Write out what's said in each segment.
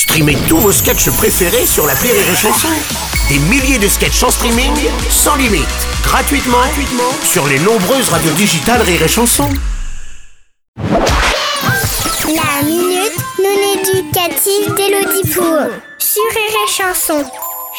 Streamez tous vos sketchs préférés sur la Rire et Chanson. Des milliers de sketchs en streaming, sans limite, gratuitement, sur les nombreuses radios digitales Rire et Chanson. La minute non éducative d'Élodie Pour sur Rire Chanson.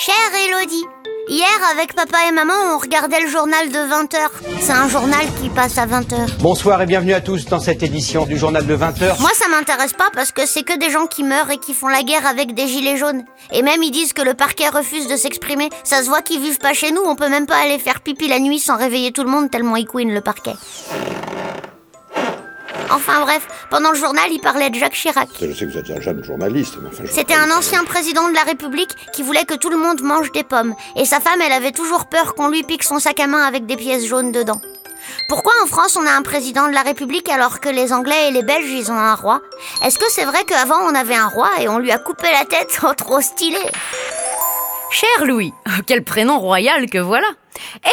Chère Elodie, hier avec papa et maman on regardait le journal de 20h. C'est un journal qui passe à 20h. Bonsoir et bienvenue à tous dans cette édition du journal de 20h. Moi ça m'intéresse pas parce que c'est que des gens qui meurent et qui font la guerre avec des gilets jaunes. Et même ils disent que le parquet refuse de s'exprimer. Ça se voit qu'ils vivent pas chez nous, on peut même pas aller faire pipi la nuit sans réveiller tout le monde tellement ils couinent le parquet. Enfin bref, pendant le journal, il parlait de Jacques Chirac. Je sais que vous êtes un jeune journaliste, mais enfin... je- C'était un ancien président de la République qui voulait que tout le monde mange des pommes. Et sa femme, elle avait toujours peur qu'on lui pique son sac à main avec des pièces jaunes dedans. Pourquoi en France on a un président de la République alors que les Anglais et les Belges ils ont un roi? Est-ce que c'est vrai qu'avant on avait un roi et on lui a coupé la tête Oh trop stylé? Cher Louis, quel prénom royal que voilà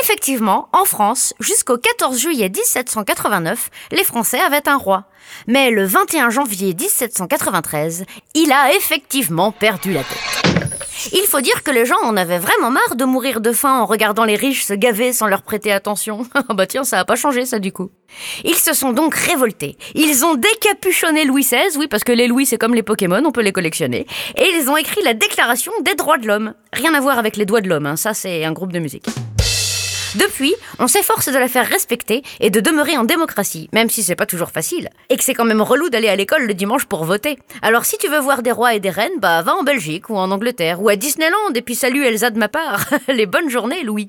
Effectivement, en France, jusqu'au 14 juillet 1789, les Français avaient un roi. Mais le 21 janvier 1793, il a effectivement perdu la tête. Il faut dire que les gens en avaient vraiment marre de mourir de faim en regardant les riches se gaver sans leur prêter attention. Ah bah tiens, ça a pas changé ça du coup. Ils se sont donc révoltés. Ils ont décapuchonné Louis XVI, oui parce que les Louis c'est comme les Pokémon, on peut les collectionner. Et ils ont écrit la Déclaration des droits de l'homme. Rien à voir avec les doigts de l'homme, hein, ça c'est un groupe de musique. Depuis, on s'efforce de la faire respecter et de demeurer en démocratie, même si c'est pas toujours facile. Et que c'est quand même relou d'aller à l'école le dimanche pour voter. Alors si tu veux voir des rois et des reines, bah va en Belgique ou en Angleterre ou à Disneyland et puis salut Elsa de ma part. Les bonnes journées, Louis.